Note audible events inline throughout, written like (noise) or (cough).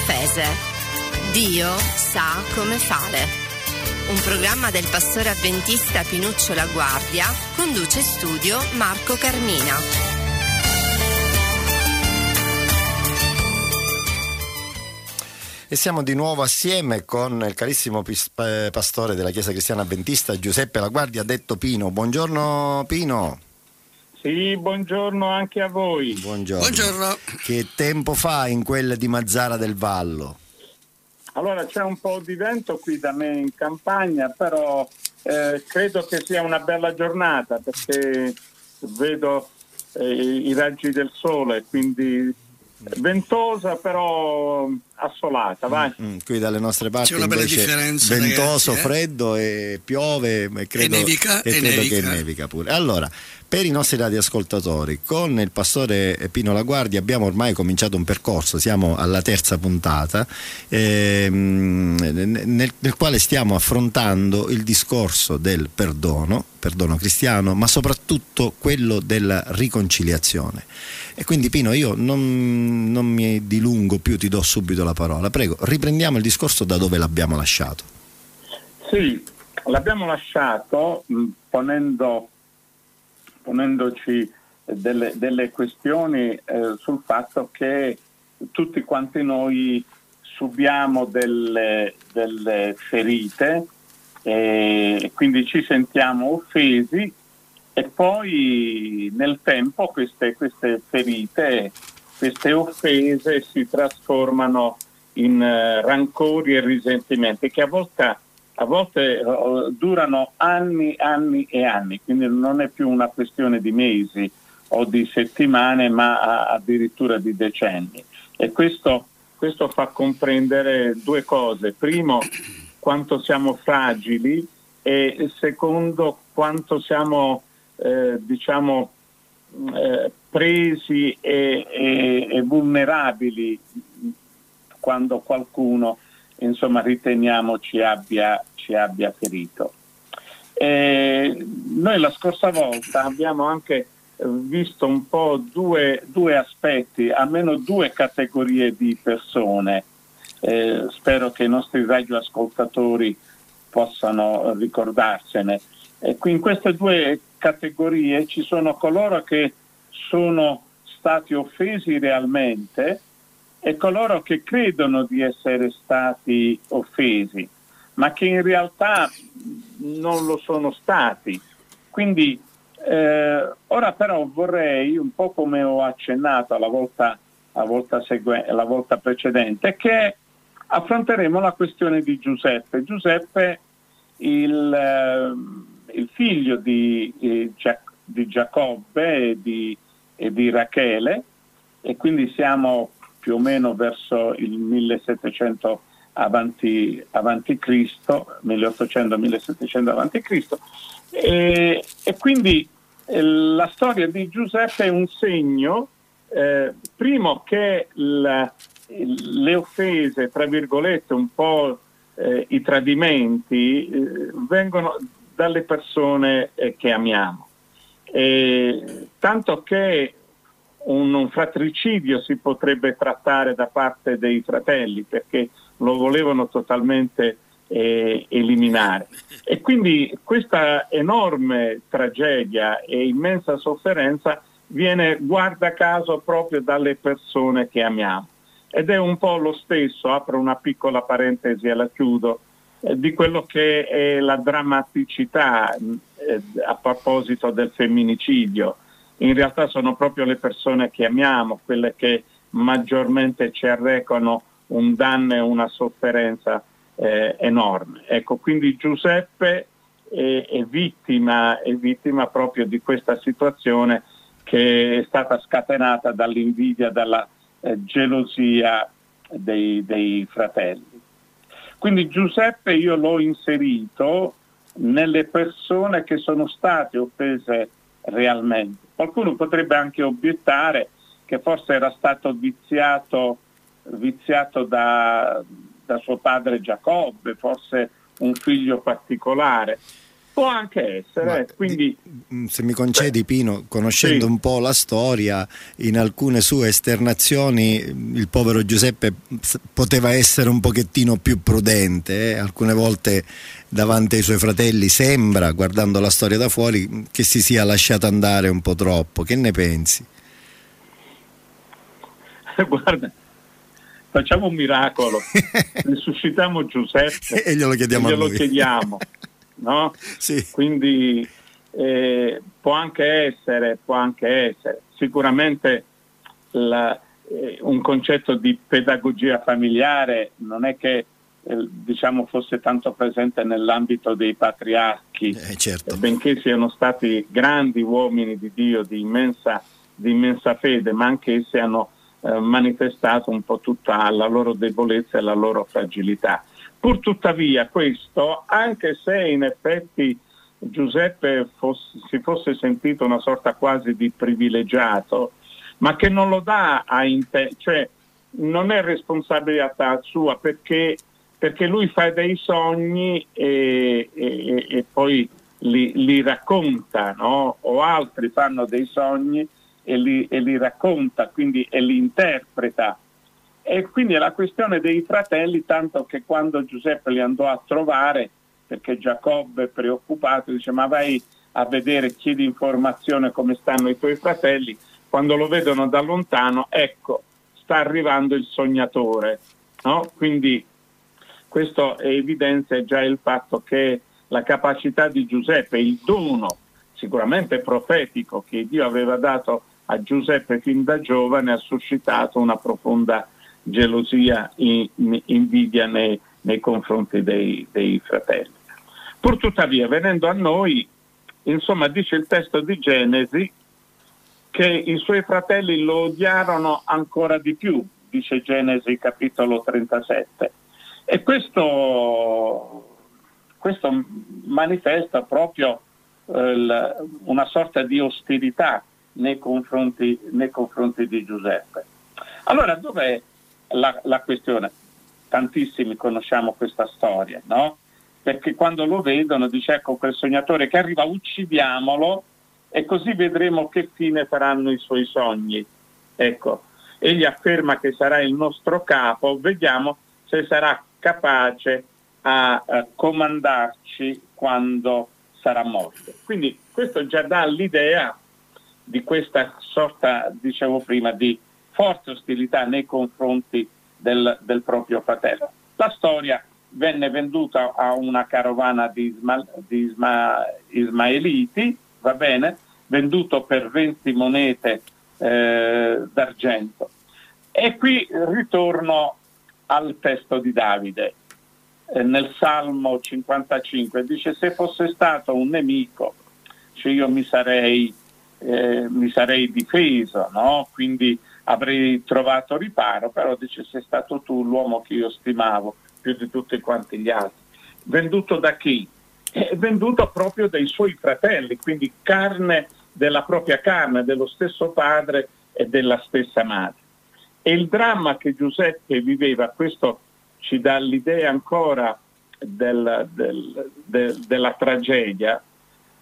offese. Dio sa come fare. Un programma del pastore avventista Pinuccio La Guardia conduce studio Marco Carmina. E siamo di nuovo assieme con il carissimo eh, pastore della Chiesa Cristiana Avventista Giuseppe La Guardia, detto Pino. Buongiorno Pino. Sì, buongiorno anche a voi. Buongiorno. buongiorno. Che tempo fa in quella di Mazzara del Vallo? Allora c'è un po' di vento qui da me in campagna, però eh, credo che sia una bella giornata perché vedo eh, i raggi del sole, quindi ventosa però assolata, vai. Mm, mm, qui dalle nostre parti C'è una bella differenza, ventoso, ragazzi, eh? freddo e piove e credo, e nevica, e e credo nevica. che nevica pure. Allora, per i nostri radioascoltatori, con il pastore Pino Laguardia abbiamo ormai cominciato un percorso, siamo alla terza puntata, ehm, nel, nel quale stiamo affrontando il discorso del perdono, perdono cristiano, ma soprattutto quello della riconciliazione. E quindi Pino, io non, non mi dilungo più, ti do subito la parola. Prego, riprendiamo il discorso da dove l'abbiamo lasciato. Sì, l'abbiamo lasciato mh, ponendo, ponendoci delle, delle questioni eh, sul fatto che tutti quanti noi subiamo delle, delle ferite e quindi ci sentiamo offesi e poi nel tempo queste, queste ferite, queste offese si trasformano in uh, rancori e risentimenti che a volte, a volte uh, durano anni, anni e anni, quindi non è più una questione di mesi o di settimane, ma addirittura di decenni. E questo, questo fa comprendere due cose. Primo, quanto siamo fragili e secondo, quanto siamo eh, diciamo, eh, presi e, e, e, vulnerabili quando qualcuno insomma, riteniamo ci abbia, ci abbia ferito. E noi la scorsa volta abbiamo anche visto un po' due, due aspetti, almeno due categorie di persone. Eh, spero che i nostri radioascoltatori possano ricordarsene. E qui in queste due categorie ci sono coloro che sono stati offesi realmente e coloro che credono di essere stati offesi, ma che in realtà non lo sono stati. Quindi eh, ora però vorrei, un po' come ho accennato la volta, la volta, segue- la volta precedente, che affronteremo la questione di Giuseppe. Giuseppe, il, eh, il figlio di, eh, di Giacobbe e di, e di Rachele, e quindi siamo più o meno verso il 1700 avanti, avanti Cristo, 1800-1700 avanti Cristo, e, e quindi eh, la storia di Giuseppe è un segno, eh, primo che la, le offese, tra virgolette, un po' eh, i tradimenti, eh, vengono dalle persone eh, che amiamo. tanto che un, un, fratricidio si potrebbe trattare da parte dei fratelli perché lo volevano totalmente eh, eliminare. E quindi questa enorme tragedia e immensa sofferenza viene guarda caso proprio dalle persone che amiamo ed è un po' lo stesso, apro una piccola parentesi e la chiudo, di quello che è la drammaticità eh, a proposito del femminicidio. In realtà sono proprio le persone che amiamo, quelle che maggiormente ci arrecano un danno e una sofferenza eh, enorme. Ecco, quindi Giuseppe è, è, vittima, è vittima proprio di questa situazione che è stata scatenata dall'invidia, dalla eh, gelosia dei, dei fratelli. Quindi Giuseppe io l'ho inserito nelle persone che sono state offese realmente. Qualcuno potrebbe anche obiettare che forse era stato viziato, viziato da, da suo padre Giacobbe, forse un figlio particolare. Può anche essere, Ma, quindi... Mm, se mi concedi Pino, conoscendo sì. un po' la storia, in alcune sue esternazioni il povero Giuseppe poteva essere un pochettino più prudente, eh? alcune volte davanti ai suoi fratelli sembra, guardando la storia da fuori, che si sia lasciato andare un po' troppo. Che ne pensi? (laughs) Guarda, facciamo un miracolo, (laughs) risuscitiamo Giuseppe e glielo chiediamo. E glielo chiediamo (laughs) no? Sì. Quindi eh, può anche essere, può anche essere. Sicuramente la, eh, un concetto di pedagogia familiare non è che eh, diciamo fosse tanto presente nell'ambito dei patriarchi, eh, certo. benché siano stati grandi uomini di Dio di immensa, di immensa fede, ma anche essi hanno eh, manifestato un po' tutta la loro debolezza e la loro fragilità. Pur tuttavia questo, anche se in effetti Giuseppe fosse, si fosse sentito una sorta quasi di privilegiato, ma che non lo dà a inte- cioè non è responsabilità sua perché, perché lui fa dei sogni e, e, e poi li, li racconta, no? o altri fanno dei sogni e li, e li racconta, quindi e li interpreta e quindi è la questione dei fratelli, tanto che quando Giuseppe li andò a trovare, perché Giacobbe preoccupato, dice ma vai a vedere, chiedi informazione come stanno i tuoi fratelli, quando lo vedono da lontano, ecco, sta arrivando il sognatore. No? Quindi questo evidenzia già il fatto che la capacità di Giuseppe, il dono sicuramente profetico che Dio aveva dato a Giuseppe fin da giovane, ha suscitato una profonda gelosia invidia nei, nei confronti dei, dei, fratelli. Purtuttavia, venendo a noi, insomma, dice il testo di Genesi che i suoi fratelli lo odiarono ancora di più, dice Genesi capitolo 37. E questo, questo manifesta proprio eh, una sorta di ostilità nei confronti, nei confronti di Giuseppe. Allora, dov'è la, la questione. Tantissimi conosciamo questa storia, no? Perché quando lo vedono dice ecco quel sognatore che arriva, uccidiamolo e così vedremo che fine faranno i suoi sogni. Ecco, egli afferma che sarà il nostro capo, vediamo se sarà capace a, a comandarci quando sarà morto. Quindi questo già dà l'idea di questa sorta, dicevo prima, di forte ostilità nei confronti del, del proprio fratello. La storia venne venduta a una carovana di, Isma, di Isma, Ismaeliti, va bene, venduto per 20 monete eh, d'argento. E qui ritorno al testo di Davide. Eh, nel Salmo 55 dice se fosse stato un nemico, cioè io mi sarei, eh, mi sarei difeso, no? quindi avrei trovato riparo, però dice sei stato tu l'uomo che io stimavo più di tutti quanti gli altri. Venduto da chi? È venduto proprio dai suoi fratelli, quindi carne della propria carne, dello stesso padre e della stessa madre. E il dramma che Giuseppe viveva, questo ci dà l'idea ancora del, del, del, della tragedia.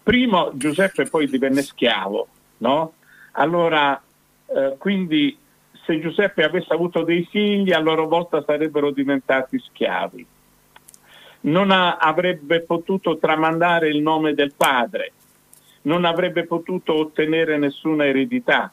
Primo Giuseppe poi divenne schiavo, no? Allora eh, quindi se Giuseppe avesse avuto dei figli a loro volta sarebbero diventati schiavi. Non ha, avrebbe potuto tramandare il nome del padre, non avrebbe potuto ottenere nessuna eredità.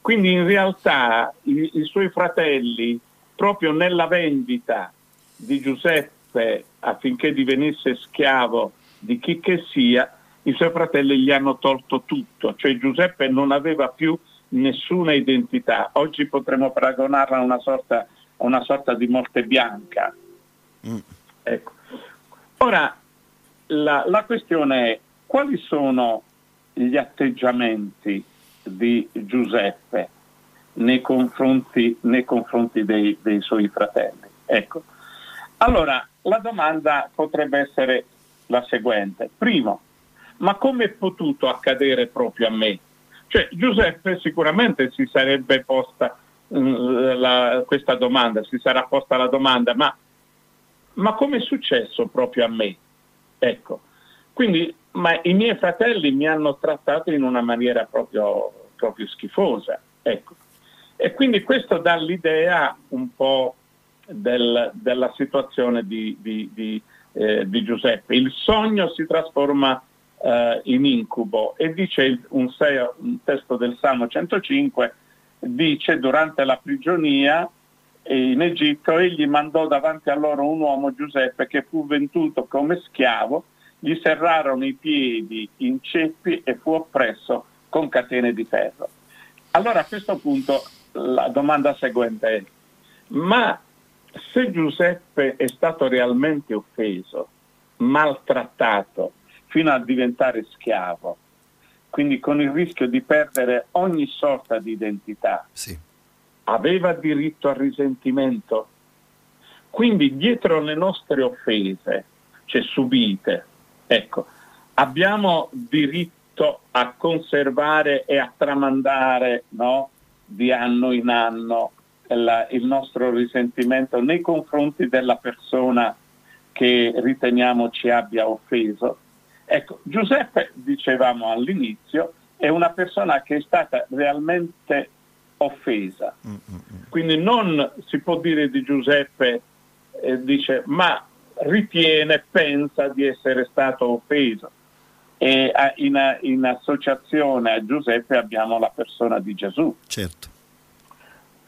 Quindi in realtà i, i suoi fratelli, proprio nella vendita di Giuseppe affinché divenisse schiavo di chi che sia, i suoi fratelli gli hanno tolto tutto, cioè Giuseppe non aveva più nessuna identità. Oggi potremmo paragonarla a una sorta, a una sorta di morte bianca. Mm. Ecco. Ora, la, la, questione è quali sono gli atteggiamenti di Giuseppe nei confronti, nei confronti dei, dei suoi fratelli? Ecco. Allora, la domanda potrebbe essere la seguente. Primo, ma come è potuto accadere proprio a me? Cioè, Giuseppe sicuramente si sarebbe posta uh, la, questa domanda, si sarà posta la domanda, ma, ma come è successo proprio a me? Ecco, quindi ma i miei fratelli mi hanno trattato in una maniera proprio, proprio schifosa. Ecco. E quindi questo dà l'idea un po' del, della situazione di, di, di, eh, di, Giuseppe. Il sogno si trasforma eh, in incubo e dice un, un testo del Salmo 105, dice durante la prigionia in Egitto egli mandò davanti a loro un uomo Giuseppe che fu venduto come schiavo, gli serrarono i piedi in ceppi e fu oppresso con catene di ferro. Allora a questo punto la domanda seguente è, ma se Giuseppe è stato realmente offeso, maltrattato, fino a diventare schiavo, quindi con il rischio di perdere ogni sorta di identità, sì. aveva diritto al risentimento? Quindi dietro le nostre offese, cioè subite, ecco, abbiamo diritto a conservare e a tramandare no, di anno in anno la, il nostro risentimento nei confronti della persona che riteniamo ci abbia offeso. Ecco, Giuseppe, dicevamo all'inizio, è una persona che è stata realmente offesa. Quindi non si può dire di Giuseppe, eh, dice, ma ritiene, pensa di essere stato offeso. E in, in associazione a Giuseppe abbiamo la persona di Gesù. Certo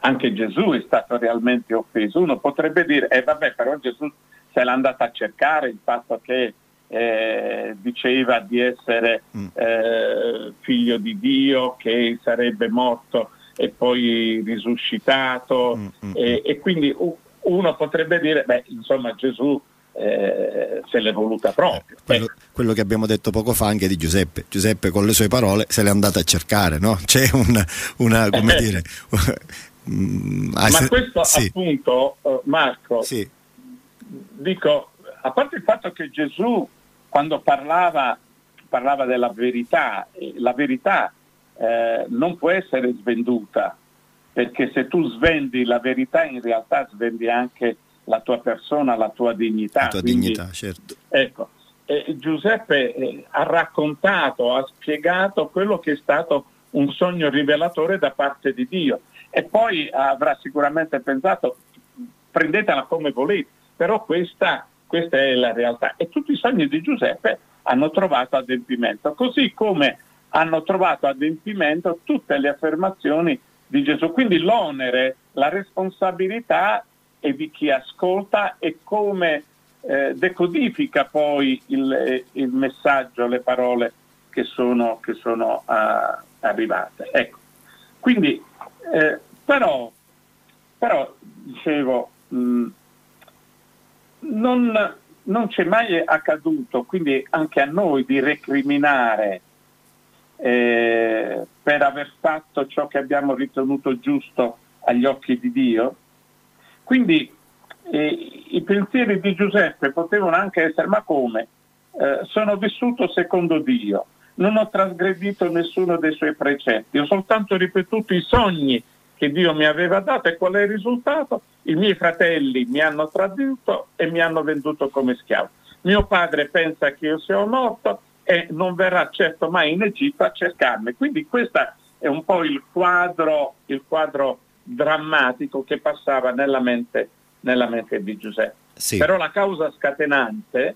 anche Gesù è stato realmente offeso. Uno potrebbe dire, eh vabbè, però Gesù se l'è andata a cercare il fatto che eh, diceva di essere mm. eh, figlio di Dio, che sarebbe morto e poi risuscitato mm, mm, e, e, quindi uno potrebbe dire, beh, insomma Gesù eh, se l'è voluta proprio. Quello, quello, che abbiamo detto poco fa anche di Giuseppe. Giuseppe con le sue parole se l'è andata a cercare, no? (laughs) C'è una, una come dire, Mm, Ma questo sì. appunto, uh, Marco, sì. dico, a parte il fatto che Gesù quando parlava, parlava della verità, la verità eh, non può essere svenduta, perché se tu svendi la verità in realtà svendi anche la tua persona, la tua dignità. La tua Quindi, dignità, certo. Ecco, eh, Giuseppe eh, ha raccontato, ha spiegato quello che è stato un sogno rivelatore da parte di Dio e poi avrà sicuramente pensato prendetela come volete, però questa, questa è la realtà. E tutti i sogni di Giuseppe hanno trovato adempimento, così come hanno trovato adempimento tutte le affermazioni di Gesù. Quindi l'onere, la responsabilità è di chi ascolta e come eh, decodifica poi il, il, messaggio, le parole che sono, che sono uh, arrivate. Ecco. Quindi eh, però, però, dicevo, mh, non, non c'è mai accaduto, quindi anche a noi, di recriminare eh, per aver fatto ciò che abbiamo ritenuto giusto agli occhi di Dio. Quindi eh, i pensieri di Giuseppe potevano anche essere, ma come? Eh, sono vissuto secondo Dio, non ho trasgredito nessuno dei suoi precetti, ho soltanto ripetuto i sogni che Dio mi aveva dato e qual è il risultato? I miei fratelli mi hanno tradito e mi hanno venduto come schiavo. Mio padre pensa che io sia morto e non verrà certo mai in Egitto a cercarmi. Quindi questo è un po' il quadro, il quadro drammatico che passava nella mente, nella mente di Giuseppe. Sì. Però la causa scatenante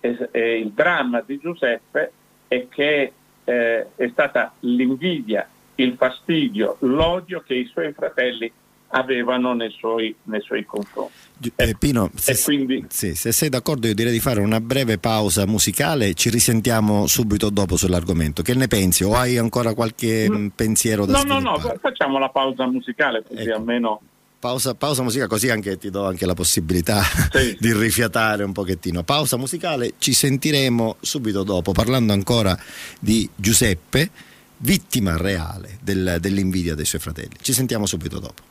e, e il dramma di Giuseppe è che eh, è stata l'invidia, il fastidio, l'odio che i suoi fratelli avevano nei suoi, nei suoi confronti. Eh, Pino, se, quindi... sì, se, sei d'accordo io direi di fare una breve pausa musicale, ci risentiamo subito dopo sull'argomento. Che ne pensi? O hai ancora qualche no, mm, pensiero da No, no, no, facciamo la pausa musicale così ecco. almeno Pausa, pausa, musica così anche ti do anche la possibilità (laughs) sì. di rifiatare un pochettino. Pausa musicale, ci sentiremo subito dopo parlando ancora di Giuseppe, vittima reale del, dell'invidia dei suoi fratelli. Ci sentiamo subito dopo.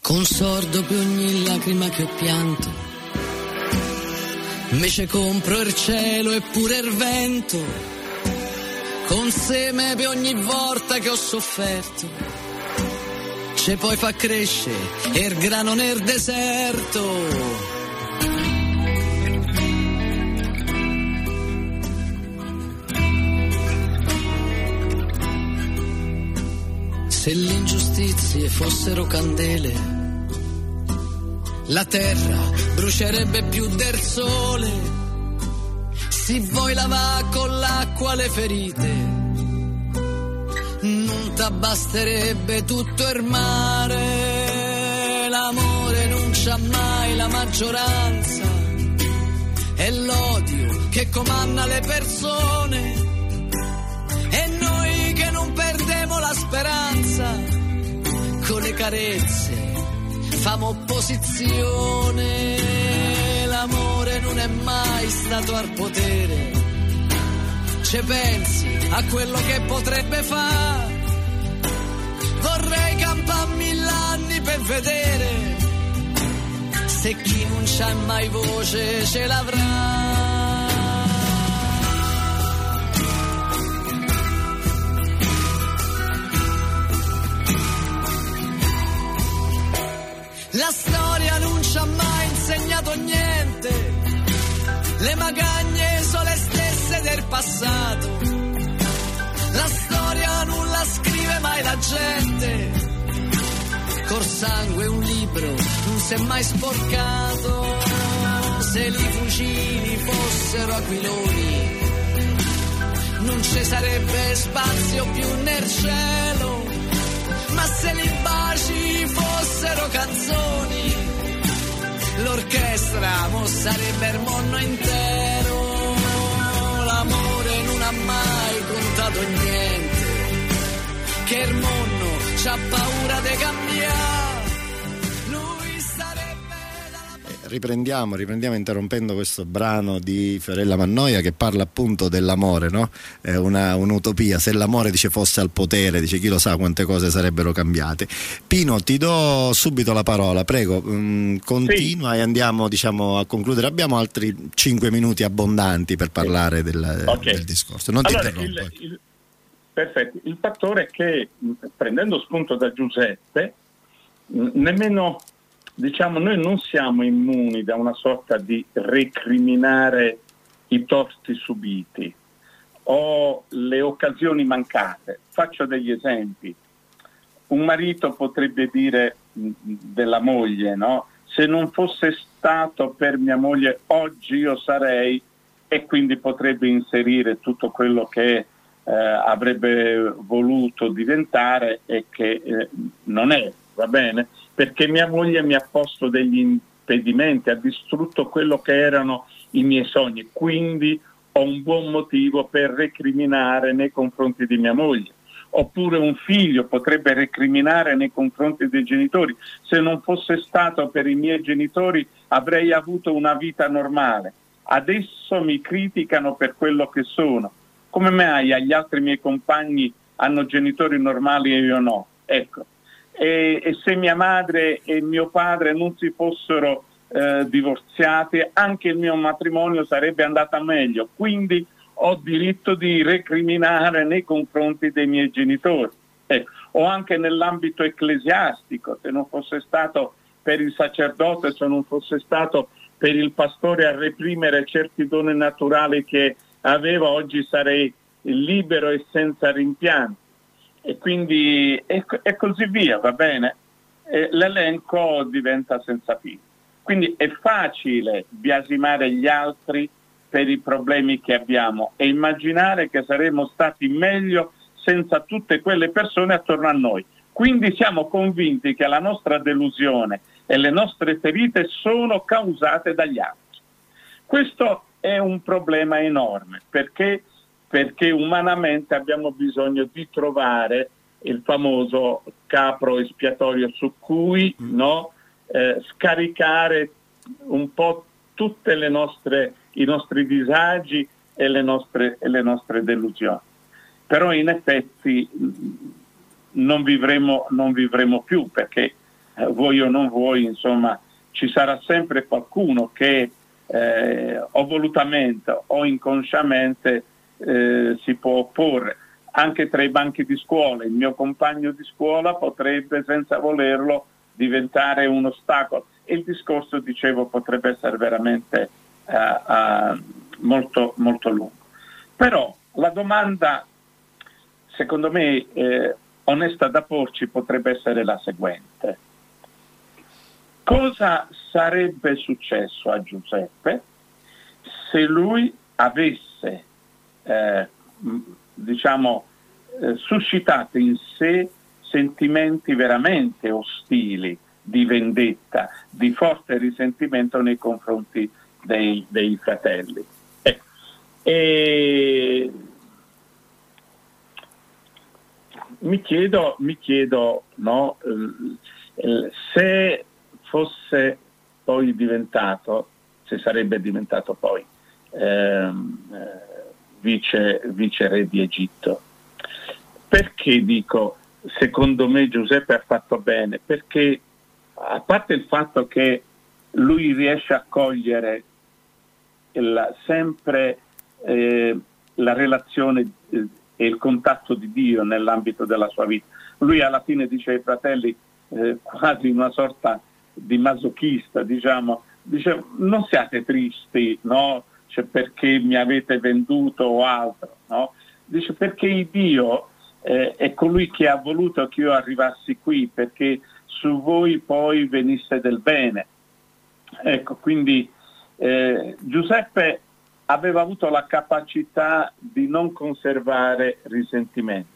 Consordo per ogni lacrima che ho pianto, invece compro il cielo e pure il vento, con seme per ogni volta che ho sofferto e poi fa crescere il grano nel deserto. Se le ingiustizie fossero candele, la terra brucierebbe più del sole. Si vuoi lavare con l'acqua le ferite, non t'abbasterebbe tutto il mare. L'amore non c'ha mai la maggioranza, è l'odio che comanda le persone la speranza con le carezze, famo opposizione, l'amore non è mai stato al potere, ci pensi a quello che potrebbe fare, vorrei campare mill'anni per vedere se chi non c'ha mai voce ce l'avrà. Insegnato niente, le magagne sono le stesse del passato. La storia non la scrive mai la gente, col sangue un libro non si è mai sporcato. Se i fucili fossero aquiloni, non ci sarebbe spazio più nel cielo ma se i baci fossero canzoni, l'orchestra mo sarebbe il mondo intero. L'amore non ha mai contato niente, che il mondo c'ha paura di cambiare riprendiamo, riprendiamo interrompendo questo brano di Fiorella Mannoia che parla appunto dell'amore, no? È una, un'utopia. Se l'amore dice fosse al potere, dice chi lo sa quante cose sarebbero cambiate. Pino, ti do subito la parola, prego, mh, mm, continua sì. e andiamo diciamo, a concludere. Abbiamo altri 5 minuti abbondanti per parlare del, okay. del discorso. Non allora, ti interrompo. Il, il, perfetto, il fattore è che prendendo spunto da Giuseppe, nemmeno diciamo, noi non siamo immuni da una sorta di recriminare i torti subiti o le occasioni mancate. Faccio degli esempi. Un marito potrebbe dire della moglie, no? Se non fosse stato per mia moglie oggi io sarei e quindi potrebbe inserire tutto quello che eh, avrebbe voluto diventare e che eh, non è, va bene? perché mia moglie mi ha posto degli impedimenti, ha distrutto quello che erano i miei sogni, quindi ho un buon motivo per recriminare nei confronti di mia moglie. Oppure un figlio potrebbe recriminare nei confronti dei genitori. Se non fosse stato per i miei genitori avrei avuto una vita normale. Adesso mi criticano per quello che sono. Come mai agli altri miei compagni hanno genitori normali e io no? Ecco, e, e se mia madre e mio padre non si fossero eh, divorziati, anche il mio matrimonio sarebbe andato meglio. Quindi ho diritto di recriminare nei confronti dei miei genitori. Eh, o anche nell'ambito ecclesiastico, se non fosse stato per il sacerdote, se non fosse stato per il pastore a reprimere certi doni naturali che avevo, oggi sarei libero e senza rimpianti e quindi e, e così via, va bene? E l'elenco diventa senza fine. Quindi è facile biasimare gli altri per i problemi che abbiamo e immaginare che saremmo stati meglio senza tutte quelle persone attorno a noi. Quindi siamo convinti che la nostra delusione e le nostre ferite sono causate dagli altri. Questo è un problema enorme perché perché umanamente abbiamo bisogno di trovare il famoso capro espiatorio su cui mm. no, eh, scaricare un po' tutti i nostri disagi e le nostre, e le nostre, delusioni. Però in effetti mm, non vivremo, non vivremo più perché eh, vuoi o non vuoi, insomma, ci sarà sempre qualcuno che eh, o volutamente o inconsciamente eh, si può opporre. Anche tra i banchi di scuola, il mio compagno di scuola potrebbe senza volerlo diventare un ostacolo e il discorso, dicevo, potrebbe essere veramente uh, uh, molto, molto lungo. Però la domanda, secondo me, eh, onesta da porci potrebbe essere la seguente. Cosa sarebbe successo a Giuseppe se lui avesse, eh, diciamo, eh, suscitato in sé sentimenti veramente ostili di vendetta, di forte risentimento nei confronti dei, dei fratelli. Ecco. E mi chiedo, mi chiedo no, eh, se fosse poi diventato, se sarebbe diventato poi ehm, eh, vice, vice re di Egitto. Perché dico, secondo me Giuseppe ha fatto bene? Perché a parte il fatto che lui riesce a cogliere il, sempre eh, la relazione eh, e il contatto di Dio nell'ambito della sua vita. Lui alla fine dice ai fratelli, eh, quasi una sorta di masochista, diciamo, dice non siate tristi, no? Cioè, perché mi avete venduto o altro, no? dice perché Dio eh, è colui che ha voluto che io arrivassi qui, perché su voi poi venisse del bene. Ecco, quindi eh, Giuseppe aveva avuto la capacità di non conservare risentimenti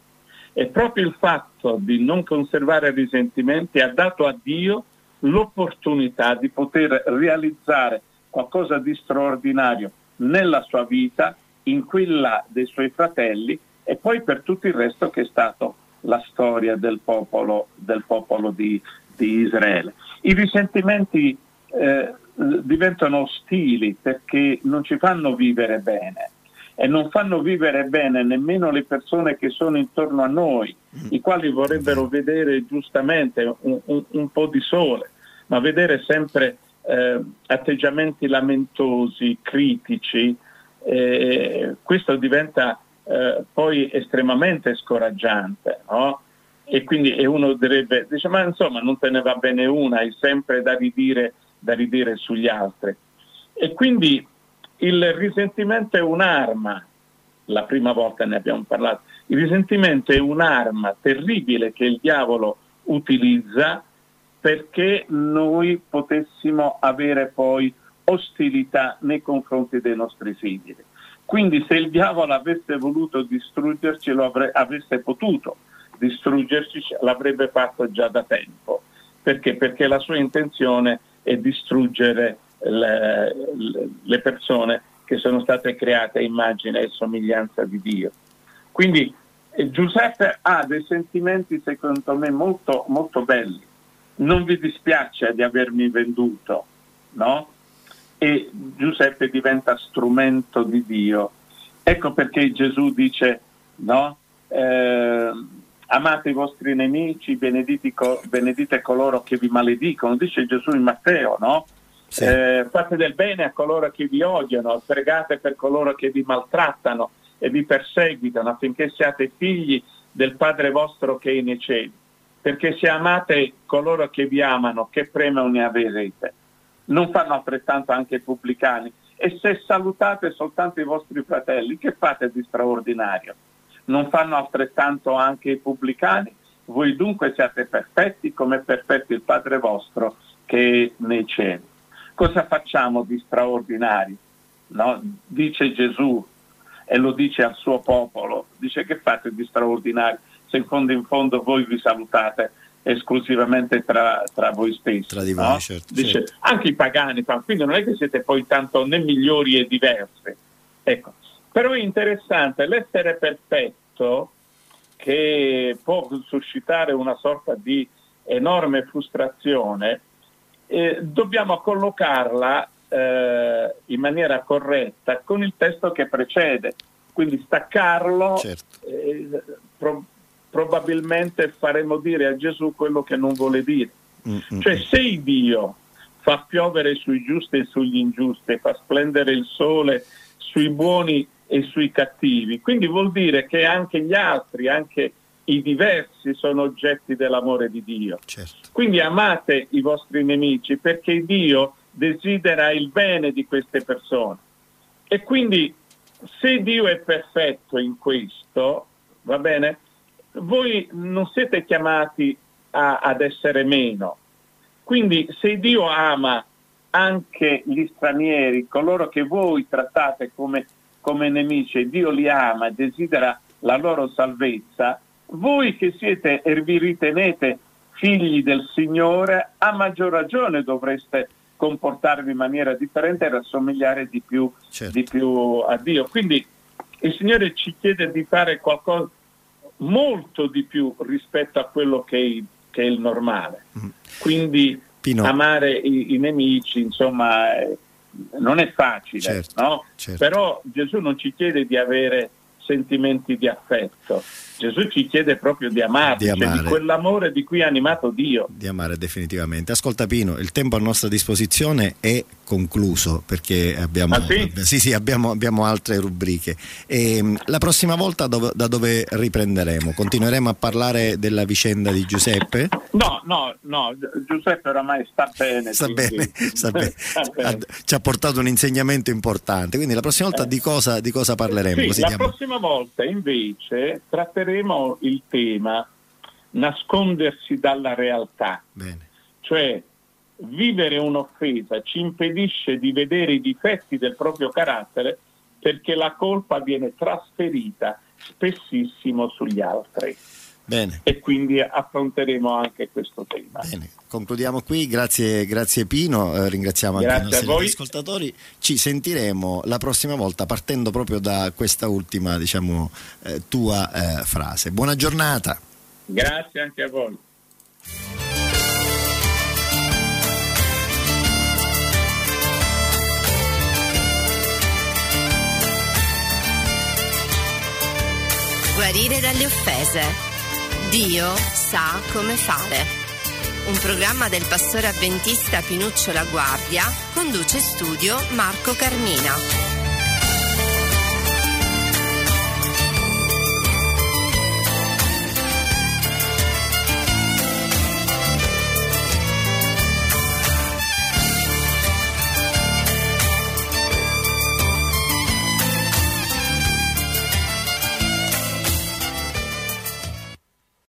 e proprio il fatto di non conservare risentimenti ha dato a Dio l'opportunità di poter realizzare qualcosa di straordinario nella sua vita, in quella dei suoi fratelli e poi per tutto il resto che è stato la storia del popolo, del popolo di, di, Israele. I risentimenti eh, diventano ostili perché non ci fanno vivere bene e non fanno vivere bene nemmeno le persone che sono intorno a noi, i quali vorrebbero vedere giustamente un, un, un po' di sole, ma vedere sempre eh, atteggiamenti lamentosi, critici, eh, questo diventa eh, poi estremamente scoraggiante, no? E quindi e uno direbbe, dice, ma insomma non te ne va bene una, hai sempre da ridire, da ridire sugli altri. E quindi il risentimento è un'arma, la prima volta ne abbiamo parlato, il risentimento è un'arma terribile che il diavolo utilizza perché noi potessimo avere poi ostilità nei confronti dei nostri figli. Quindi se il diavolo avesse voluto distruggerci, lo avre- avesse potuto distruggerci, l'avrebbe fatto già da tempo. Perché? Perché la sua intenzione è distruggere le, le persone che sono state create a immagine e somiglianza di Dio. Quindi eh, Giuseppe ha dei sentimenti secondo me molto, molto belli. Non vi dispiace di avermi venduto, no? e Giuseppe diventa strumento di Dio. Ecco perché Gesù dice, no? Eh, amate i vostri nemici, benedite, benedite coloro che vi maledicono, dice Gesù in Matteo, no? Sì. Eh, fate del bene a coloro che vi odiano, pregate per coloro che vi maltrattano e vi perseguitano affinché siate figli del Padre vostro che è nei cieli. Perché se amate coloro che vi amano, che premio ne avrete? non fanno altrettanto anche i pubblicani. E se salutate soltanto i vostri fratelli, che fate di straordinario? Non fanno altrettanto anche i pubblicani? Voi dunque siate perfetti come è perfetto il Padre vostro che è nei cieli. Cosa facciamo di straordinario? No? Dice Gesù e lo dice al suo popolo, dice che fate di straordinario se in fondo in fondo voi vi salutate esclusivamente tra, tra voi stessi. Tra di voi, no? certo, Dice, certo. Anche i pagani, quindi non è che siete poi tanto né migliori e diversi. Ecco. Però è interessante l'essere perfetto che può suscitare una sorta di enorme frustrazione, eh, dobbiamo collocarla eh, in maniera corretta con il testo che precede, quindi staccarlo, certo. eh, pro- probabilmente faremo dire a Gesù quello che non vuole dire. Mm-hmm. Cioè se Dio fa piovere sui giusti e sugli ingiusti, fa splendere il sole sui buoni e sui cattivi, quindi vuol dire che anche gli altri, anche i diversi sono oggetti dell'amore di Dio. Certo. Quindi amate i vostri nemici perché Dio desidera il bene di queste persone. E quindi se Dio è perfetto in questo, va bene? Voi non siete chiamati a, ad essere meno. Quindi se Dio ama anche gli stranieri, coloro che voi trattate come, come nemici, e Dio li ama, desidera la loro salvezza, voi che siete e vi ritenete figli del Signore, a maggior ragione dovreste comportarvi in maniera differente e rassomigliare di più, certo. di più a Dio. Quindi il Signore ci chiede di fare qualcosa molto di più rispetto a quello che è, che è il normale. Mm. Quindi Pino. amare i, i, nemici, insomma, eh, non è facile, certo, no? certo. però Gesù non ci chiede di avere sentimenti di affetto. Gesù ci chiede proprio di amare, di, amare. Cioè di quell'amore di cui è animato Dio. Di amare definitivamente. Ascolta Pino, il tempo a nostra disposizione è concluso perché abbiamo, ah, sì? sì, sì, abbiamo, abbiamo altre rubriche. E, ehm, la prossima volta dove, da dove riprenderemo? Continueremo a parlare della vicenda di Giuseppe? No, no, no, Giuseppe oramai sta bene. Sta bene, sta bene. (laughs) sta bene. Ci ha portato un insegnamento importante, quindi la prossima volta eh. di, cosa, di, cosa, parleremo? Sì, la prossima volta invece tratteremo il tema nascondersi dalla realtà. Bene. Cioè vivere un'offesa ci impedisce di vedere i difetti del proprio carattere perché la colpa viene trasferita spessissimo sugli altri. Bene. E quindi affronteremo anche questo tema. Bene, concludiamo qui, grazie, grazie Pino, eh, ringraziamo grazie anche i nostri ascoltatori. Ci sentiremo la prossima volta partendo proprio da questa ultima diciamo, eh, tua eh, frase. Buona giornata. Grazie anche a voi. Guarire dalle offese. Dio sa come fare. Un programma del pastore avventista Pinuccio La Guardia conduce studio Marco Carmina.